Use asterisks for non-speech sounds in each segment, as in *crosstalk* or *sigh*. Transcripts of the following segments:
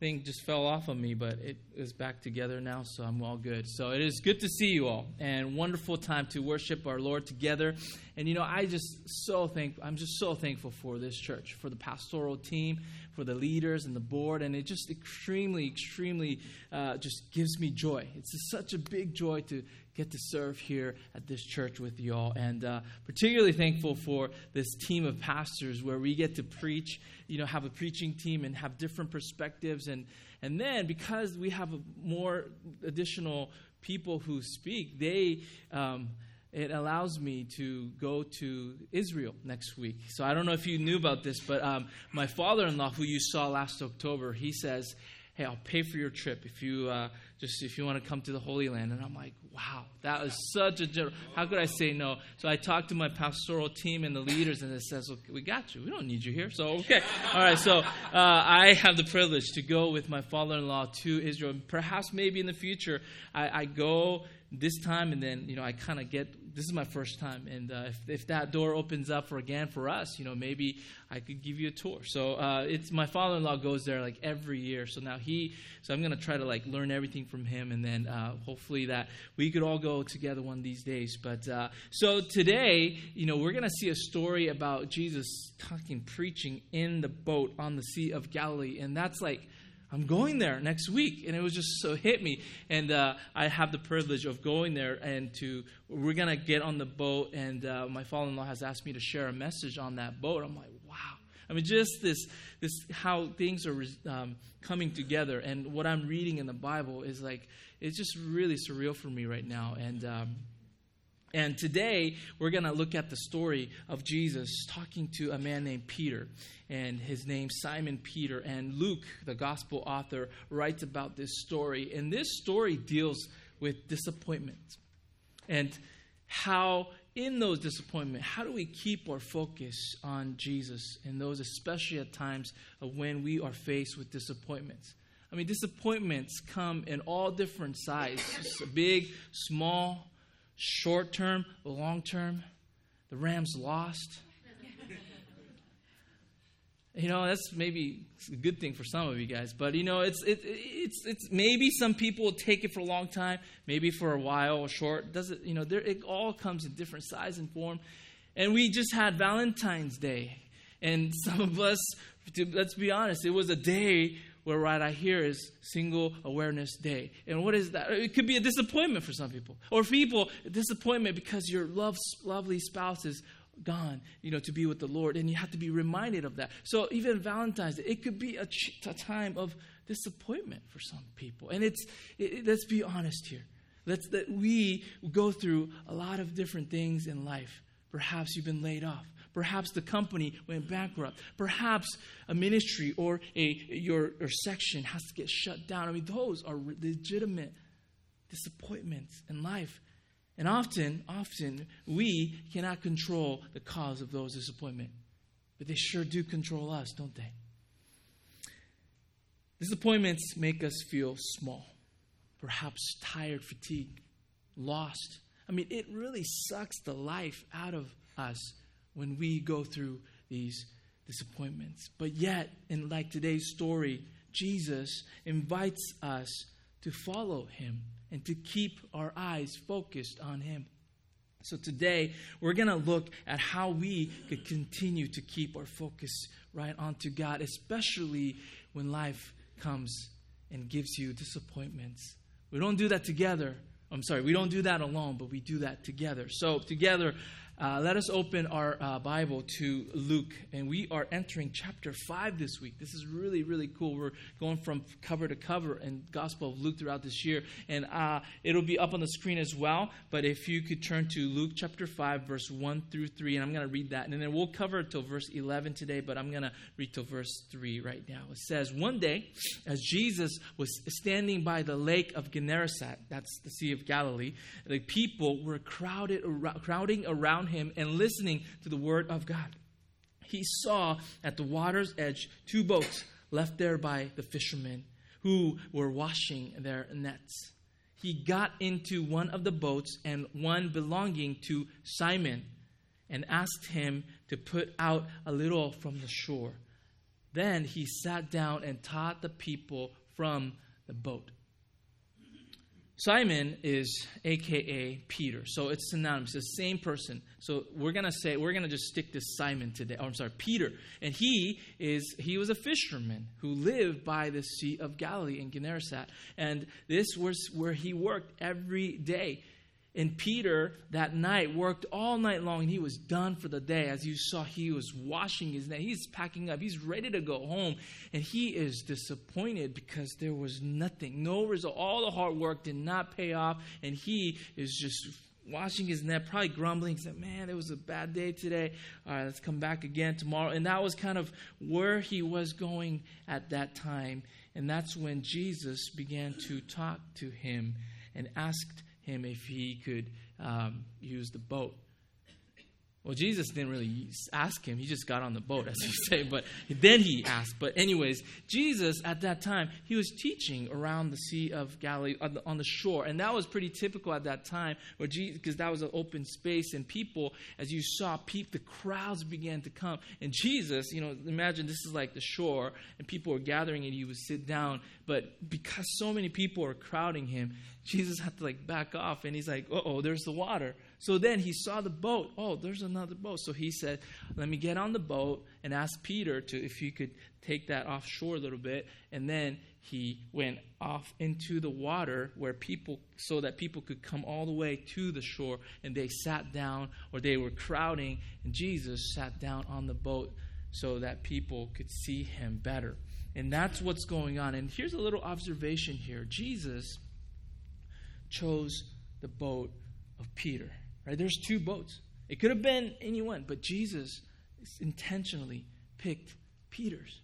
thing just fell off of me, but it is back together now, so I'm all good. So it is good to see you all, and wonderful time to worship our Lord together. And you know, I just so thank I'm just so thankful for this church, for the pastoral team, for the leaders and the board, and it just extremely, extremely uh, just gives me joy. It's such a big joy to get to serve here at this church with you all, and uh, particularly thankful for this team of pastors where we get to preach you know have a preaching team and have different perspectives and and then because we have more additional people who speak they um, it allows me to go to Israel next week. So I don't know if you knew about this, but um, my father-in-law, who you saw last October, he says, "Hey, I'll pay for your trip if you uh, just if you want to come to the Holy Land." And I'm like, wow, that was such a general. How could I say no? So I talked to my pastoral team and the leaders, and it says, okay, we got you. We don't need you here. So, okay. All right. So uh, I have the privilege to go with my father in law to Israel. Perhaps maybe in the future, I, I go this time and then, you know, I kind of get this is my first time, and uh, if, if that door opens up for again for us, you know, maybe I could give you a tour. So uh, it's my father-in-law goes there like every year. So now he, so I'm gonna try to like learn everything from him, and then uh, hopefully that we could all go together one of these days. But uh, so today, you know, we're gonna see a story about Jesus talking, preaching in the boat on the Sea of Galilee, and that's like I'm going there next week. And it was just so hit me. And uh, I have the privilege of going there and to, we're going to get on the boat. And uh, my father in law has asked me to share a message on that boat. I'm like, wow. I mean, just this, this how things are um, coming together. And what I'm reading in the Bible is like, it's just really surreal for me right now. And, um, and today, we're going to look at the story of Jesus talking to a man named Peter and his name Simon Peter. And Luke, the gospel author, writes about this story. And this story deals with disappointment and how in those disappointments, how do we keep our focus on Jesus in those, especially at times when we are faced with disappointments? I mean, disappointments come in all different sizes big, small, short term, long term. The Rams lost. You know, that's maybe a good thing for some of you guys, but you know, it's it, it's it's maybe some people will take it for a long time, maybe for a while or short. Does it? You know, there, it all comes in different size and form. And we just had Valentine's Day, and some of us, let's be honest, it was a day where right I hear is Single Awareness Day. And what is that? It could be a disappointment for some people, or people disappointment because your love, lovely spouse is gone, you know, to be with the Lord, and you have to be reminded of that. So even Valentine's Day, it could be a, ch- a time of disappointment for some people. And it's it, let's be honest here. Let's that we go through a lot of different things in life. Perhaps you've been laid off. Perhaps the company went bankrupt. Perhaps a ministry or a your, your section has to get shut down. I mean, those are legitimate disappointments in life. And often, often, we cannot control the cause of those disappointments. But they sure do control us, don't they? Disappointments make us feel small, perhaps tired, fatigued, lost. I mean, it really sucks the life out of us when we go through these disappointments. But yet, in like today's story, Jesus invites us to follow him and to keep our eyes focused on Him. So today, we're going to look at how we could continue to keep our focus right onto God, especially when life comes and gives you disappointments. We don't do that together. I'm sorry, we don't do that alone, but we do that together. So, together, uh, let us open our uh, Bible to Luke, and we are entering chapter 5 this week. This is really, really cool. We're going from cover to cover in Gospel of Luke throughout this year, and uh, it'll be up on the screen as well. But if you could turn to Luke chapter 5, verse 1 through 3, and I'm going to read that, and then we'll cover it till verse 11 today, but I'm going to read till verse 3 right now. It says, One day, as Jesus was standing by the lake of Gennesaret, that's the Sea of Galilee, the people were crowded, crowding around him and listening to the word of God. He saw at the water's edge two boats left there by the fishermen who were washing their nets. He got into one of the boats and one belonging to Simon and asked him to put out a little from the shore. Then he sat down and taught the people from the boat. Simon is AKA Peter. So it's synonymous, the same person. So we're gonna say we're gonna just stick to Simon today. Oh, I'm sorry, Peter. And he is he was a fisherman who lived by the Sea of Galilee in Gennesaret. And this was where he worked every day. And Peter that night worked all night long and he was done for the day. As you saw, he was washing his net. He's packing up. He's ready to go home. And he is disappointed because there was nothing, no result. All the hard work did not pay off. And he is just washing his net, probably grumbling. He said, Man, it was a bad day today. All right, let's come back again tomorrow. And that was kind of where he was going at that time. And that's when Jesus began to talk to him and asked him if he could um, use the boat. Well, Jesus didn't really ask him. He just got on the boat, as you say. But then he asked. But, anyways, Jesus at that time, he was teaching around the Sea of Galilee on the, on the shore. And that was pretty typical at that time because that was an open space. And people, as you saw, peep, the crowds began to come. And Jesus, you know, imagine this is like the shore, and people were gathering, and he would sit down. But because so many people were crowding him, Jesus had to like back off. And he's like, oh, there's the water. So then he saw the boat. Oh, there's another boat. So he said, Let me get on the boat and ask Peter to if he could take that offshore a little bit. And then he went off into the water where people so that people could come all the way to the shore and they sat down or they were crowding and Jesus sat down on the boat so that people could see him better. And that's what's going on. And here's a little observation here. Jesus chose the boat of Peter. Right? There's two boats. It could have been anyone, but Jesus intentionally picked Peter's.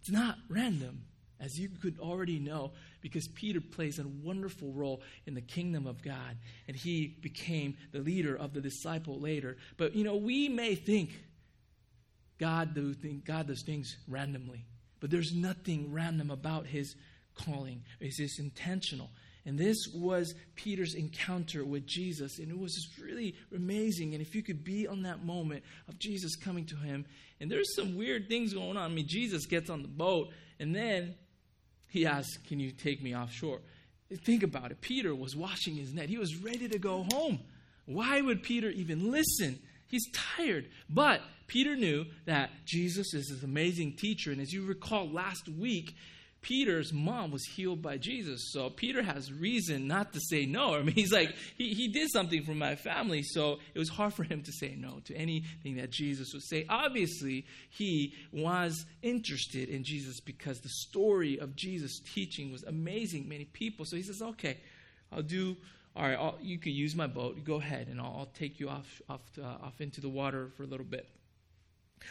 It's not random, as you could already know, because Peter plays a wonderful role in the kingdom of God, and he became the leader of the disciple later. But you know, we may think God, do, God does things randomly, but there's nothing random about his calling. It's just intentional. And this was Peter's encounter with Jesus. And it was just really amazing. And if you could be on that moment of Jesus coming to him, and there's some weird things going on. I mean, Jesus gets on the boat, and then he asks, Can you take me offshore? Think about it. Peter was washing his net, he was ready to go home. Why would Peter even listen? He's tired. But Peter knew that Jesus is this amazing teacher. And as you recall last week, Peter's mom was healed by Jesus. So Peter has reason not to say no. *laughs* I mean, he's like, he, he did something for my family, so it was hard for him to say no to anything that Jesus would say. Obviously, he was interested in Jesus because the story of Jesus' teaching was amazing, many people. So he says, okay, I'll do, all right, I'll, you can use my boat. Go ahead, and I'll, I'll take you off, off, uh, off into the water for a little bit.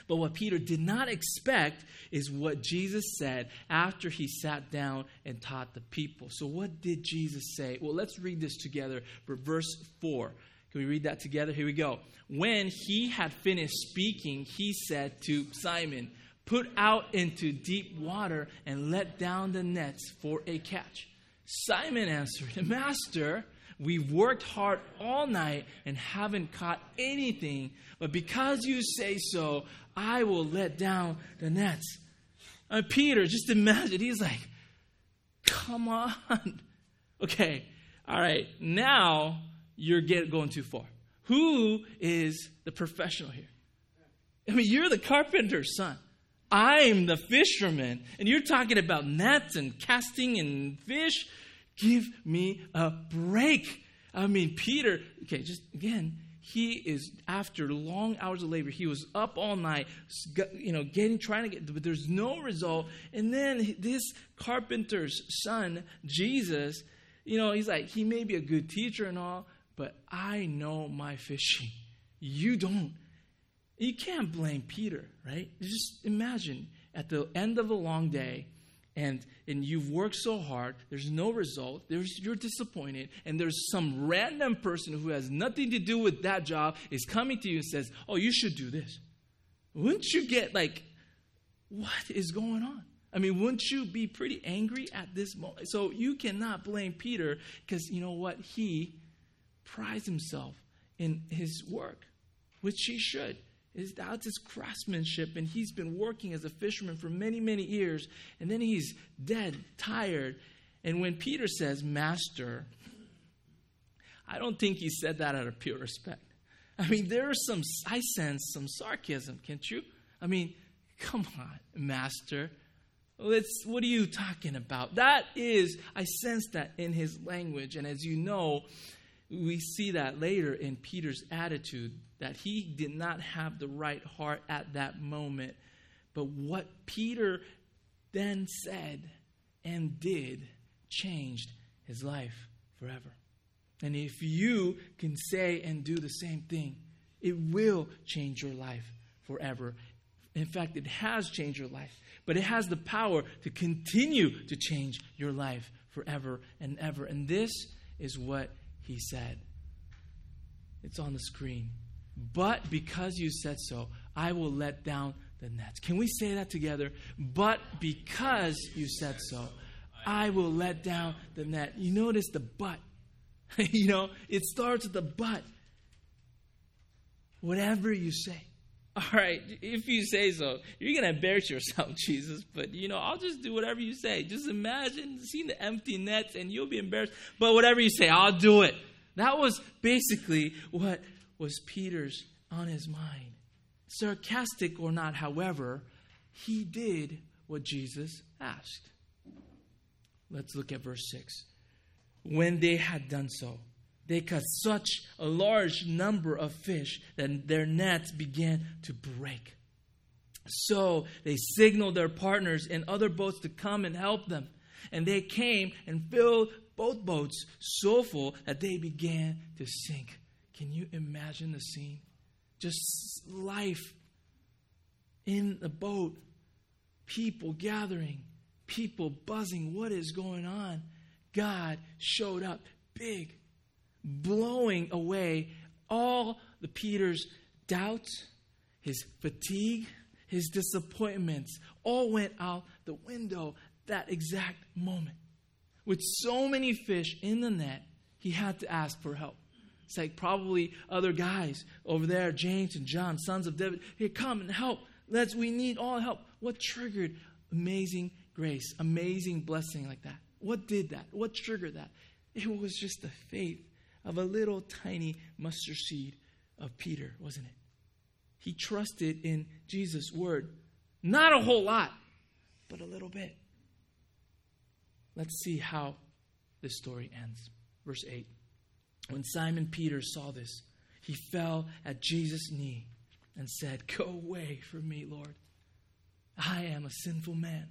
But what Peter did not expect is what Jesus said after he sat down and taught the people. So, what did Jesus say? Well, let's read this together. Verse 4. Can we read that together? Here we go. When he had finished speaking, he said to Simon, Put out into deep water and let down the nets for a catch. Simon answered, Master, We've worked hard all night and haven't caught anything, but because you say so, I will let down the nets. And Peter, just imagine, he's like, come on. *laughs* Okay, all right, now you're get, going too far. Who is the professional here? I mean, you're the carpenter's son. I'm the fisherman. And you're talking about nets and casting and fish. Give me a break. I mean, Peter, okay, just again, he is after long hours of labor he was up all night you know getting trying to get but there's no result. And then this carpenter's son jesus you know he's like he may be a good teacher and all but i know my fishing. You don't. You can't blame peter right? Just imagine at the end of a long day and and you've worked so hard there's no result there's you're disappointed and there's some random person who has nothing to do with that job is coming to you and says oh you should do this. Wouldn't you get like what is going on? I mean wouldn't you be pretty angry at this moment so you cannot blame peter because you know what? He prides himself in his work which he should Is that's his craftsmanship, and he's been working as a fisherman for many, many years, and then he's dead, tired. And when Peter says, Master, I don't think he said that out of pure respect. I mean, there is some, I sense some sarcasm, can't you? I mean, come on, Master. Let's, what are you talking about? That is, I sense that in his language. And as you know, we see that later in Peter's attitude that he did not have the right heart at that moment. But what Peter then said and did changed his life forever. And if you can say and do the same thing, it will change your life forever. In fact, it has changed your life, but it has the power to continue to change your life forever and ever. And this is what he said. It's on the screen. But because you said so, I will let down the nets. Can we say that together? But because you said so, I will let down the net. You notice the but. *laughs* you know, it starts with the but. Whatever you say. All right, if you say so, you're going to embarrass yourself, *laughs* Jesus. But, you know, I'll just do whatever you say. Just imagine seeing the empty nets and you'll be embarrassed. But whatever you say, I'll do it. That was basically what was Peter's on his mind. Sarcastic or not, however, he did what Jesus asked. Let's look at verse 6. When they had done so, they caught such a large number of fish that their nets began to break. So they signaled their partners in other boats to come and help them. And they came and filled both boats so full that they began to sink. Can you imagine the scene? Just life in the boat, people gathering, people buzzing. What is going on? God showed up big, blowing away all the Peter's doubts, his fatigue, his disappointments, all went out the window that exact moment. With so many fish in the net, he had to ask for help. It's like probably other guys over there, James and John, sons of David. Here, come and help. Let's. We need all help. What triggered amazing grace, amazing blessing like that? What did that? What triggered that? It was just the faith of a little tiny mustard seed of Peter, wasn't it? He trusted in Jesus' word. Not a whole lot, but a little bit. Let's see how this story ends. Verse 8. When Simon Peter saw this, he fell at Jesus' knee and said, Go away from me, Lord. I am a sinful man.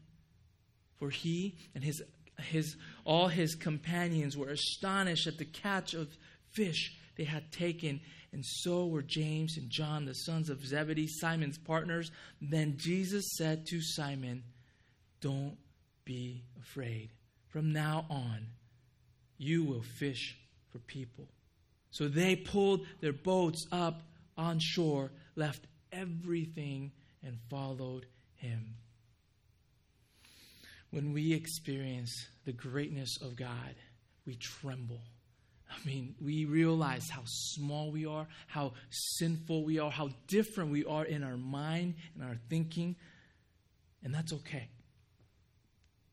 For he and his his, all his companions were astonished at the catch of fish they had taken, and so were James and John, the sons of Zebedee, Simon's partners. Then Jesus said to Simon, Don't be afraid. From now on, you will fish for people. So they pulled their boats up on shore, left everything, and followed him when we experience the greatness of God, we tremble. I mean, we realize how small we are, how sinful we are, how different we are in our mind and our thinking. And that's okay.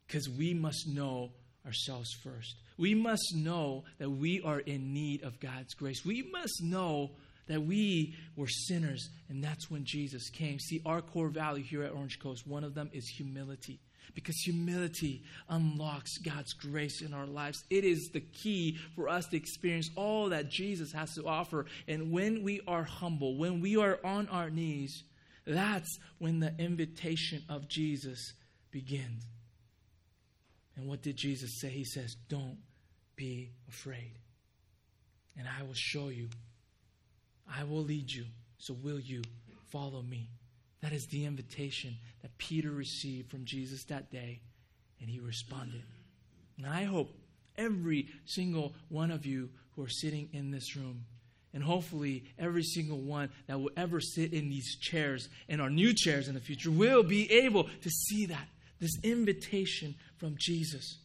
Because we must know ourselves first. We must know that we are in need of God's grace. We must know that we were sinners, and that's when Jesus came. See, our core value here at Orange Coast, one of them is humility because humility unlocks God's grace in our lives. It is the key for us to experience all that Jesus has to offer. And when we are humble, when we are on our knees, that's when the invitation of Jesus begins. And what did Jesus say? He says, Don't be afraid. And I will show you. I will lead you. So will you follow me? That is the invitation that Peter received from Jesus that day, and he responded. And I hope every single one of you who are sitting in this room, and hopefully every single one that will ever sit in these chairs and our new chairs in the future, will be able to see that this invitation from Jesus.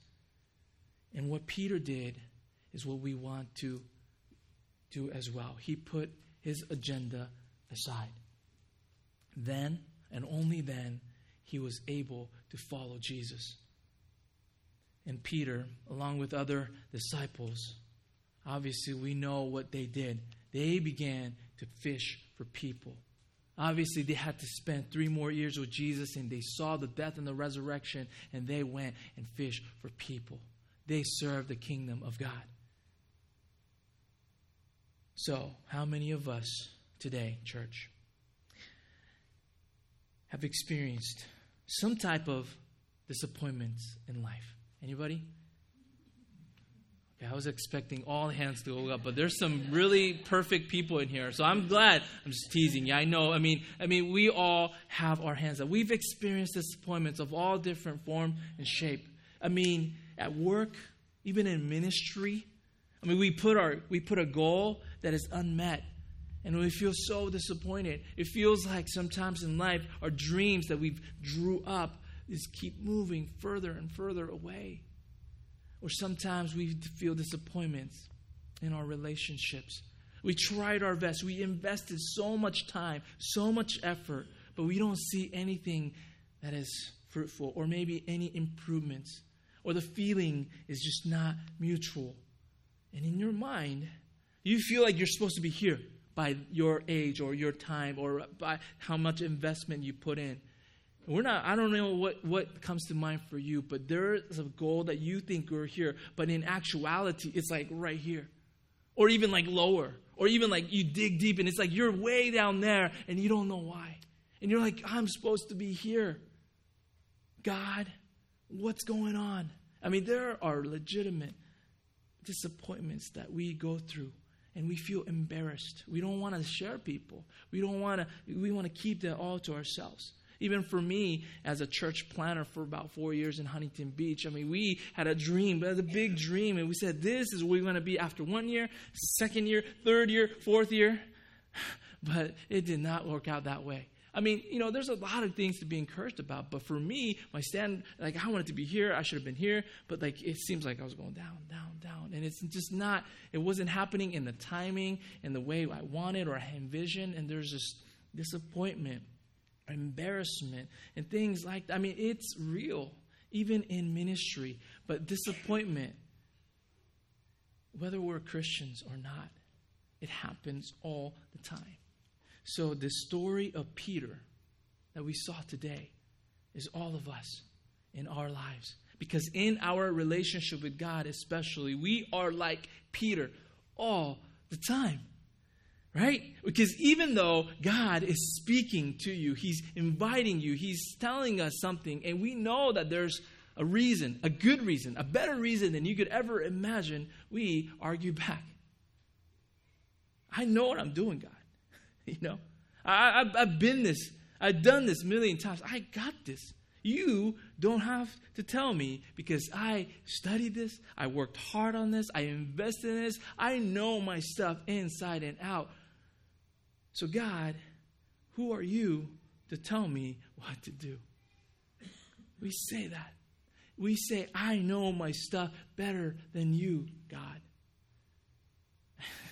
And what Peter did is what we want to do as well. He put his agenda aside. then and only then he was able to follow Jesus. And Peter, along with other disciples, obviously we know what they did. They began to fish for people. Obviously, they had to spend three more years with Jesus and they saw the death and the resurrection and they went and fished for people. They serve the kingdom of God. So, how many of us today, church, have experienced some type of disappointments in life? Anybody? I was expecting all hands to go up, but there's some really perfect people in here. So I'm glad. I'm just teasing. Yeah, I know. I mean, I mean, we all have our hands up. We've experienced disappointments of all different form and shape. I mean, at work, even in ministry. I mean, we put our we put a goal that is unmet. And we feel so disappointed. It feels like sometimes in life, our dreams that we've drew up just keep moving further and further away. Or sometimes we feel disappointments in our relationships. We tried our best. We invested so much time, so much effort, but we don't see anything that is fruitful or maybe any improvements. Or the feeling is just not mutual. And in your mind, you feel like you're supposed to be here by your age or your time or by how much investment you put in. We're not, I don't know what, what comes to mind for you, but there is a goal that you think you're here, but in actuality, it's like right here. Or even like lower. Or even like you dig deep and it's like you're way down there and you don't know why. And you're like, I'm supposed to be here. God, what's going on? I mean, there are legitimate disappointments that we go through and we feel embarrassed. We don't want to share people. We don't want to we want to keep that all to ourselves. Even for me, as a church planner for about four years in Huntington Beach, I mean, we had a dream, but a big dream, and we said, this is where we're going to be after one year, second year, third year, fourth year. *sighs* But it did not work out that way. I mean, you know, there's a lot of things to be encouraged about, but for me, my stand, like, I wanted to be here, I should have been here, but like, it seems like I was going down, down, down, and it's just not, it wasn't happening in the timing and the way I wanted or I envisioned, and there's just disappointment, embarrassment, and things like that. I mean, it's real, even in ministry, but disappointment, whether we're Christians or not, it happens all the time. So, the story of Peter that we saw today is all of us in our lives. Because in our relationship with God, especially, we are like Peter all the time. Right? Because even though God is speaking to you, He's inviting you, He's telling us something, and we know that there's a reason, a good reason, a better reason than you could ever imagine, we argue back. I know what I'm doing, God. *laughs* You know, I, I've, I've been this. I've done this a million times. I got this. You don't have to tell me because I studied this. I worked hard on this. I invested in this. I know my stuff inside and out. So, God, who are you to tell me what to do? We say that. We say, I know my stuff better than you, God.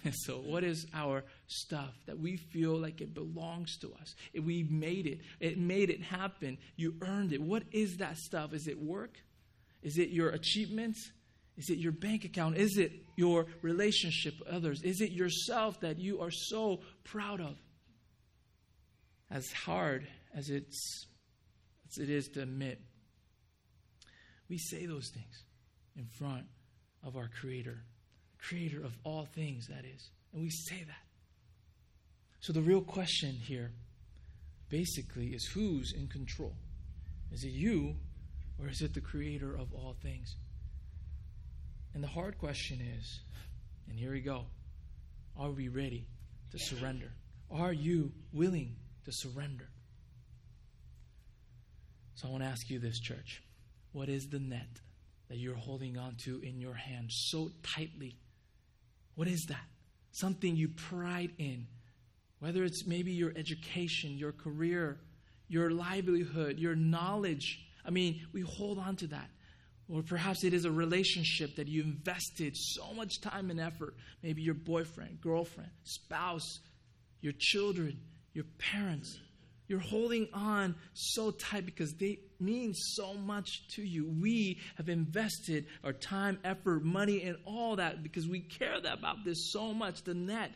*laughs* so, what is our stuff that we feel like it belongs to us? We made it, it made it happen. You earned it. What is that stuff? Is it work? Is it your achievements? Is it your bank account? Is it your relationship with others? Is it yourself that you are so proud of? As hard as it's as it is to admit, we say those things in front of our Creator creator of all things, that is. And we say that. So the real question here basically is who's in control? Is it you or is it the creator of all things? And the hard question is, and here we go, are we ready to surrender? Are you willing to surrender? So I want to ask you this, church. What is the net that you're holding on to in your hand so tightly what is that? Something you pride in. Whether it's maybe your education, your career, your livelihood, your knowledge. I mean, we hold on to that. Or perhaps it is a relationship that you invested so much time and effort. Maybe your boyfriend, girlfriend, spouse, your children, your parents, You're holding on so tight because they mean so much to you. We have invested our time, effort, money, and all that because we care about this so much, the net.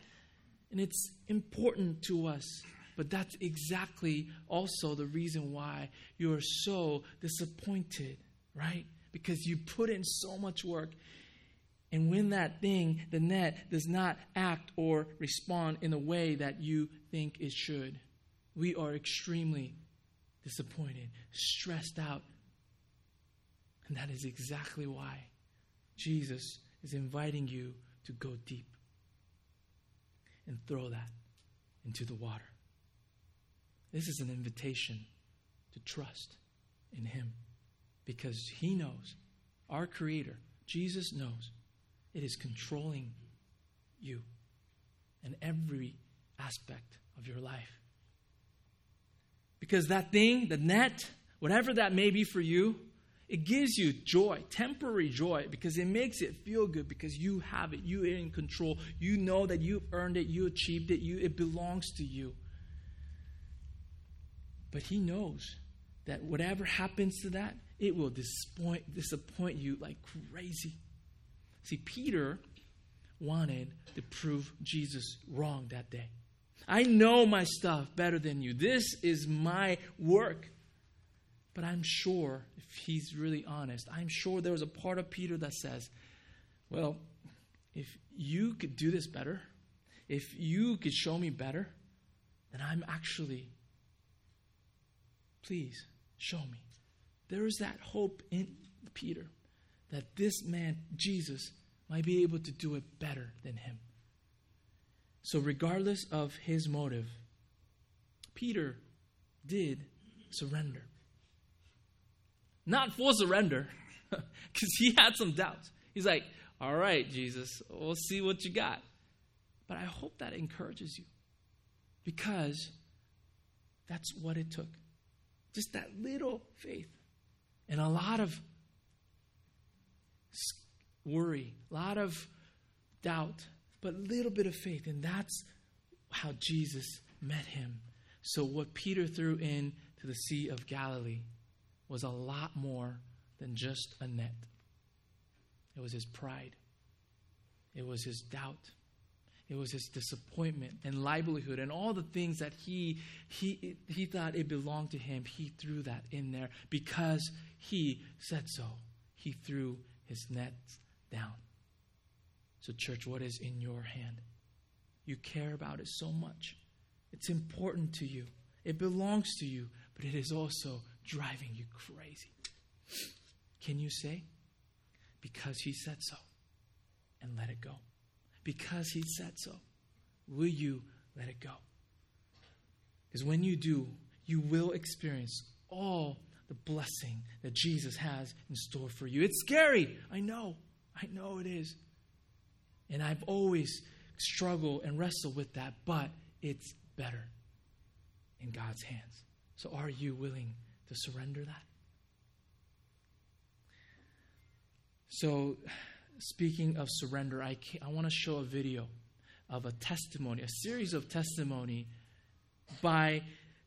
And it's important to us. But that's exactly also the reason why you're so disappointed, right? Because you put in so much work. And when that thing, the net, does not act or respond in a way that you think it should, we are extremely disappointed, stressed out. And that is exactly why Jesus is inviting you to go deep and throw that into the water. This is an invitation to trust in Him because He knows, our Creator, Jesus knows, it is controlling you and every aspect of your life. Because that thing, the net, whatever that may be for you, it gives you joy, temporary joy, because it makes it feel good because you have it. You are in control. You know that you've earned it, you achieved it, you it belongs to you. But he knows that whatever happens to that, it will disappoint, disappoint you like crazy. See, Peter wanted to prove Jesus wrong that day. I know my stuff better than you. This is my work. But I'm sure, if he's really honest, I'm sure there was a part of Peter that says, well, if you could do this better, if you could show me better, then I'm actually, please show me. There is that hope in Peter that this man, Jesus, might be able to do it better than him. So, regardless of his motive, Peter did surrender. Not full surrender, *laughs* because he had some doubts. He's like, All right, Jesus, we'll see what you got. But I hope that encourages you because that's what it took. Just that little faith and a lot of worry, a lot of doubt, but a little bit of faith. And that's how Jesus met him. So, what Peter threw in to the Sea of Galilee was a lot more than just a net. It was his pride, it was his doubt, it was his disappointment and livelihood and all the things that he, he, he thought it belonged to him. He threw that in there because he said so. He threw his nets down. So, church, what is in your hand? You care about it so much. It's important to you. It belongs to you, but it is also driving you crazy. Can you say, because he said so, and let it go? Because he said so, will you let it go? Because when you do, you will experience all the blessing that Jesus has in store for you. It's scary. I know. I know it is. And I've always struggled and wrestled with that, but it's better in God's hands. So are you willing to surrender that? So, speaking of surrender, I, I want to show a video of a testimony, a series of testimony by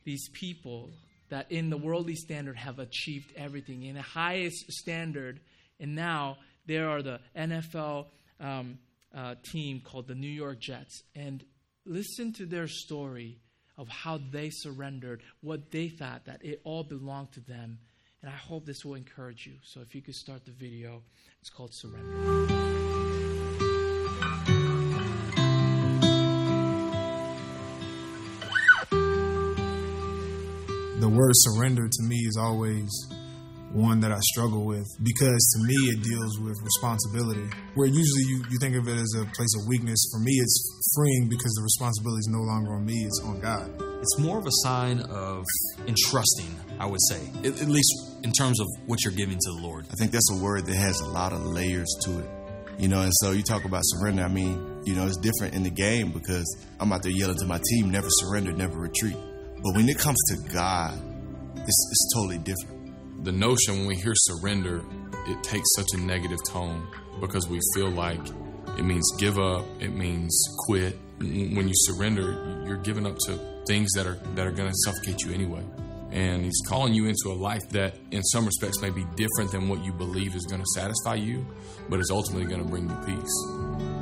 these people that in the worldly standard have achieved everything in the highest standard and now there are the nfl um, uh, team called the New York Jets and listen to their story of how they surrendered, what they thought that it all belonged to them. And I hope this will encourage you. So if you could start the video, it's called Surrender. The word surrender to me is always one that I struggle with because to me it deals with responsibility. Where usually you, you think of it as a place of weakness, for me it's freeing because the responsibility is no longer on me, it's on God. It's more of a sign of entrusting, I would say, at, at least in terms of what you're giving to the Lord. I think that's a word that has a lot of layers to it. You know, and so you talk about surrender. I mean, you know, it's different in the game because I'm out there yelling to my team, never surrender, never retreat. But when it comes to God, it's, it's totally different the notion when we hear surrender, it takes such a negative tone because we feel like it means give up, it means quit. When you surrender, you're giving up to, things that are that are going to suffocate you anyway. And he's calling you into a life that, in some respects, may be different than what you believe is going to satisfy you, but is ultimately going to bring you peace.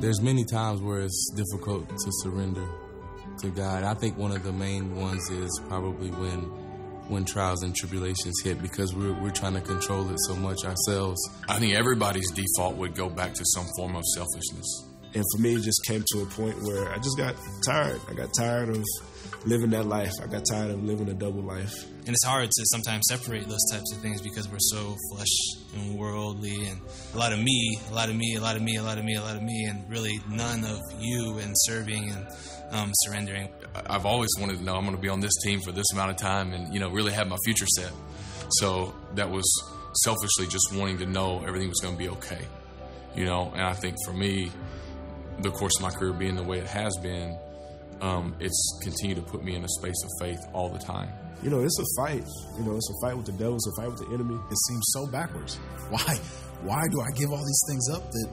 There's many times where it's difficult to surrender to God. I think one of the main ones is probably when when trials and tribulations hit because we're, we're trying to control it so much ourselves. I think everybody's default would go back to some form of selfishness. And for me, it just came to a point where I just got tired. I got tired of living that life. I got tired of living a double life. And it's hard to sometimes separate those types of things because we're so flesh and worldly and a lot of me, a lot of me, a lot of me, a lot of me, a lot of me, and really none of you and serving and um, surrendering. I've always wanted to know I'm going to be on this team for this amount of time and, you know, really have my future set. So that was selfishly just wanting to know everything was going to be okay, you know, and I think for me, the course of my career being the way it has been, um, it's continued to put me in a space of faith all the time. You know, it's a fight. You know, it's a fight with the devil. It's a fight with the enemy. It seems so backwards. *laughs* Why? Why do I give all these things up that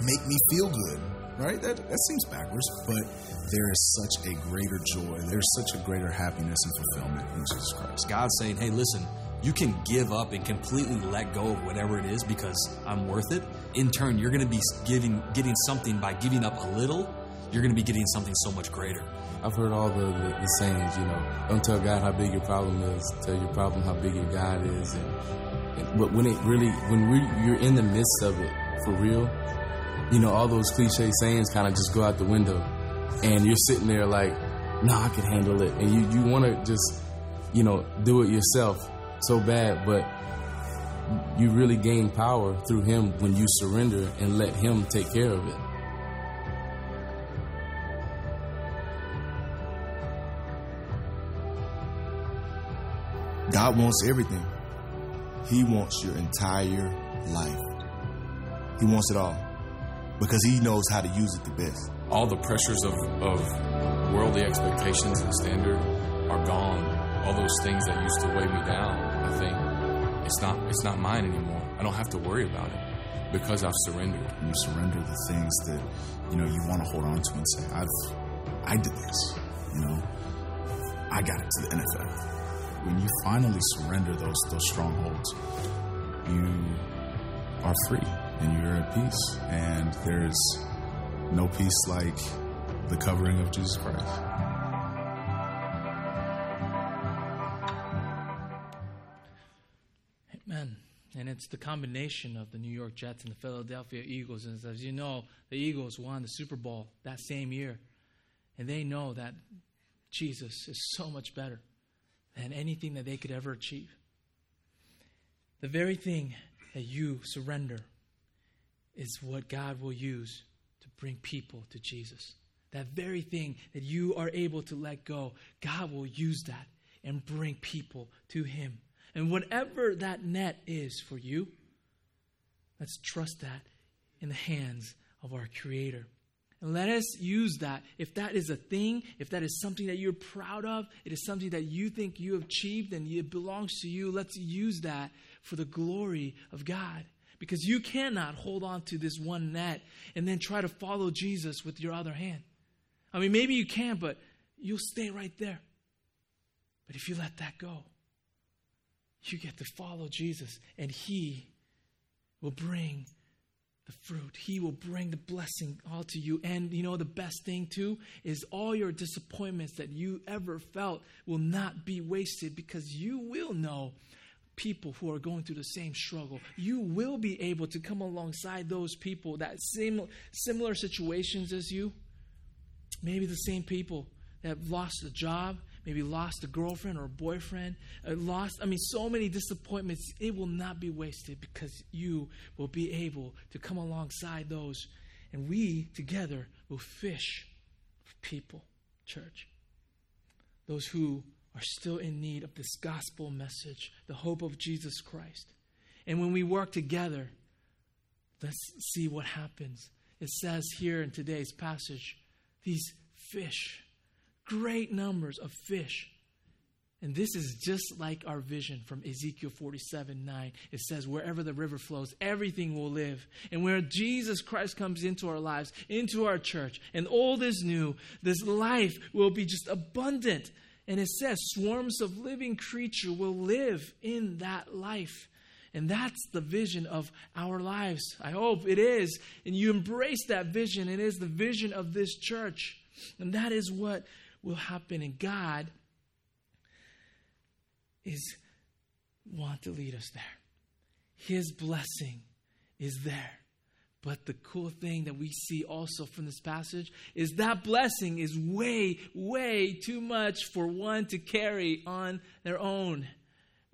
make me feel good? Right? That that seems backwards. But there is such a greater joy. There's such a greater happiness and fulfillment in Jesus Christ. God's saying, hey, listen, you can give up and completely let go of whatever it is because I'm worth it. In turn, you're going to be giving, getting something by giving up a little. You're going to be getting something so much greater. I've heard all the, the, the sayings, you know, don't tell God how big your problem is, tell your problem how big your God is. And, and but when it really, when we, you're in the midst of it for real, you know, all those cliche sayings kind of just go out the window, and you're sitting there like, no, nah, I can handle it, and you you want to just, you know, do it yourself so bad, but you really gain power through Him when you surrender and let Him take care of it. God wants everything. He wants your entire life. He wants it all because He knows how to use it the best. All the pressures of, of worldly expectations and standard are gone. All those things that used to weigh me down, It's not it's not mine anymore. I don't have to worry about it because I've surrendered. You surrender the things that you know you want to hold on to and say, "I've I did this," you know, I got it to the NFL when you finally surrender those those strongholds, you are free and you're at peace. And there's no peace like the covering of Jesus Christ. The combination of the New York Jets and the Philadelphia Eagles. And as you know, the Eagles won the Super Bowl that same year. And they know that Jesus is so much better than anything that they could ever achieve. The very thing that you surrender is what God will use to bring people to Jesus. That very thing that you are able to let go, God will use that and bring people to Him. And whatever that net is for you, let's trust that in the hands of our Creator. And let us use that. If that is a thing, if that is something that you're proud of, it is something that you think you have achieved and it belongs to you, let's use that for the glory of God. Because you cannot hold on to this one net and then try to follow Jesus with your other hand. I mean, maybe you can, but you'll stay right there. But if you let that go, you get to follow Jesus, and He will bring the fruit. He will bring the blessing all to you. And you know, the best thing too is all your disappointments that you ever felt will not be wasted because you will know people who are going through the same struggle. You will be able to come alongside those people that same similar situations as you. Maybe the same people that lost a job, maybe lost a girlfriend or a boyfriend, uh, lost, I mean, so many disappointments, it will not be wasted because you will be able to come alongside those, and we together will fish for people, church. Those who are still in need of this gospel message, the hope of Jesus Christ. And when we work together, let's see what happens. It says here in today's passage, these fish great numbers of fish. And this is just like our vision from Ezekiel 47 9. It says, wherever the river flows, everything will live. And where Jesus Christ comes into our lives, into our church, and old is new, this life will be just abundant. And it says, swarms of living creature will live in that life. And that's the vision of our lives. I hope it is. And you embrace that vision. It is the vision of this church. And that is what will happen. And God is want to lead us there. His blessing is there. But the cool thing that we see also from this passage is that blessing is way, way too much for one to carry on their own.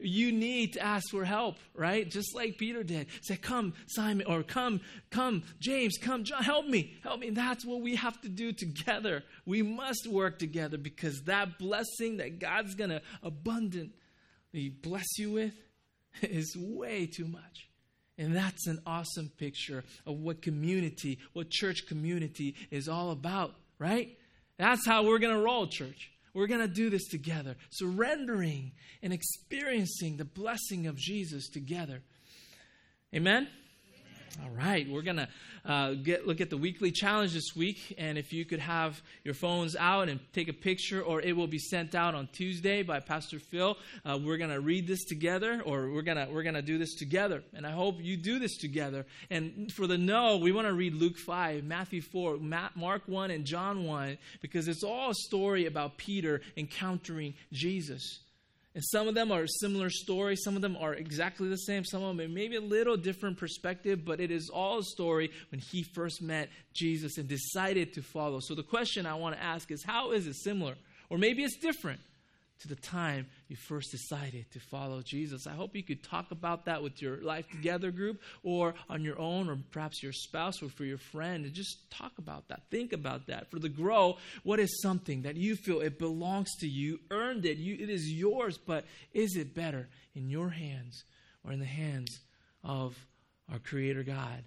You need to ask for help, right? Just like Peter did. Say, come, Simon, or come, come, James, come, John, help me, help me. That's what we have to do together. We must work together because that blessing that God's going to abundant he bless you with *laughs* is way too much. And that's an awesome picture of what community, what church community is all about, right? That's how we're going to roll, church. We're going to do this together, surrendering and experiencing the blessing of Jesus together. Amen? All right, we're going to uh, get look at the weekly challenge this week, and if you could have your phones out and take a picture, or it will be sent out on Tuesday by Pastor Phil. Uh, we're going to read this together, or we're gonna we're gonna do this together, and I hope you do this together. And for the know, we want to read Luke five, Matthew four, Mark one, and John one, because it's all a story about Peter encountering Jesus. And some of them are similar stories, some of them are exactly the same, some of them maybe a little different perspective, but it is all a story when he first met Jesus and decided to follow. So the question I want to ask is how is it similar? Or maybe it's different to the time you first decided to follow Jesus. I hope you could talk about that with your Life Together group or on your own, or perhaps your spouse or for your friend, and just talk about that. Think about that. For the grow, what is something that you feel it belongs to you, earned it, you, it is yours, but is it better in your hands or in the hands of our Creator God?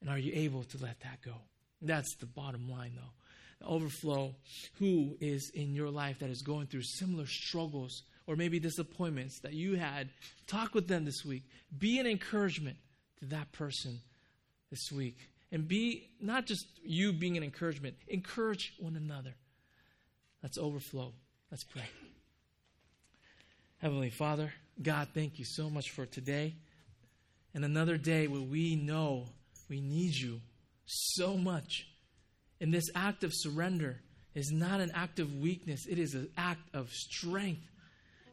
And are you able to let that go? That's the bottom line, though overflow who is in your life that is going through similar struggles or maybe disappointments that you had. Talk with them this week. Be an encouragement to that person this week. And be not just you being an encouragement, encourage one another. Let's overflow. Let's pray. Heavenly Father, God, thank you so much for today and another day where we know we need you so much. And this act of surrender is not an act of weakness, it is an act of strength.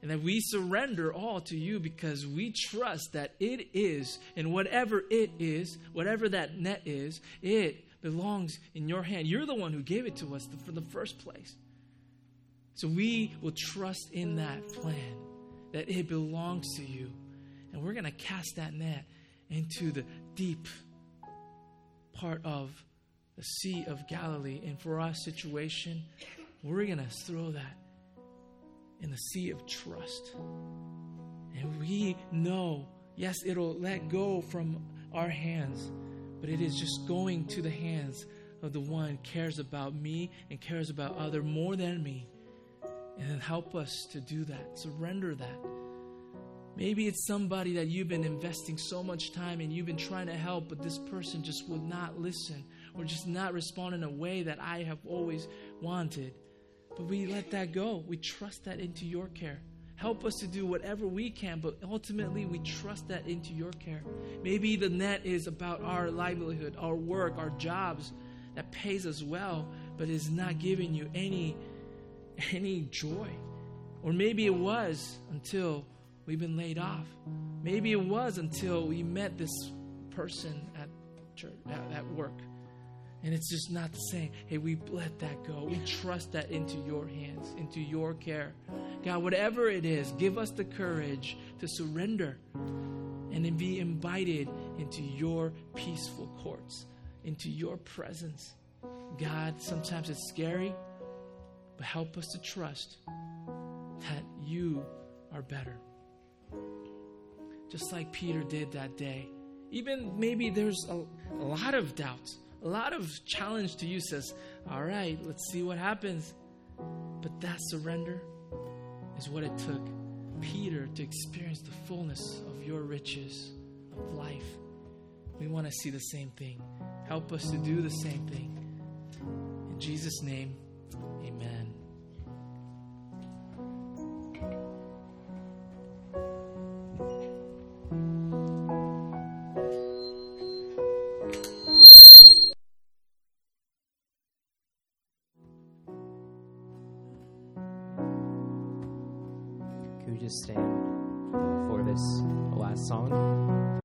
And that we surrender all to you because we trust that it is, and whatever it is, whatever that net is, it belongs in your hand. You're the one who gave it to us for the first place. So we will trust in that plan, that it belongs to you. And we're going to cast that net into the deep part of the Sea of Galilee. And for our situation, we're going to throw that in the sea of trust. And we know, yes, it'll let go from our hands, but it is just going to the hands of the one cares about me and cares about other more than me. And help us to do that. Surrender that. Maybe it's somebody that you've been investing so much time and you've been trying to help, but this person just will not listen or just not respond in a way that I have always wanted. But we let that go. We trust that into your care. Help us to do whatever we can, but ultimately we trust that into your care. Maybe the net is about our livelihood, our work, our jobs that pays us well, but is not giving you any any joy. Or maybe it was until we've been laid off. Maybe it was until we met this person at church at, at work and it's just not the same. Hey, we let that go. We trust that into your hands, into your care. God, whatever it is, give us the courage to surrender and then be invited into your peaceful courts, into your presence. God, sometimes it's scary, but help us to trust that you are better. Just like Peter did that day. Even maybe there's a, a lot of doubts a lot of challenge to you says, all right, let's see what happens. But that surrender is what it took Peter to experience the fullness of your riches of life. We want to see the same thing. Help us to do the same thing. In Jesus' name, amen.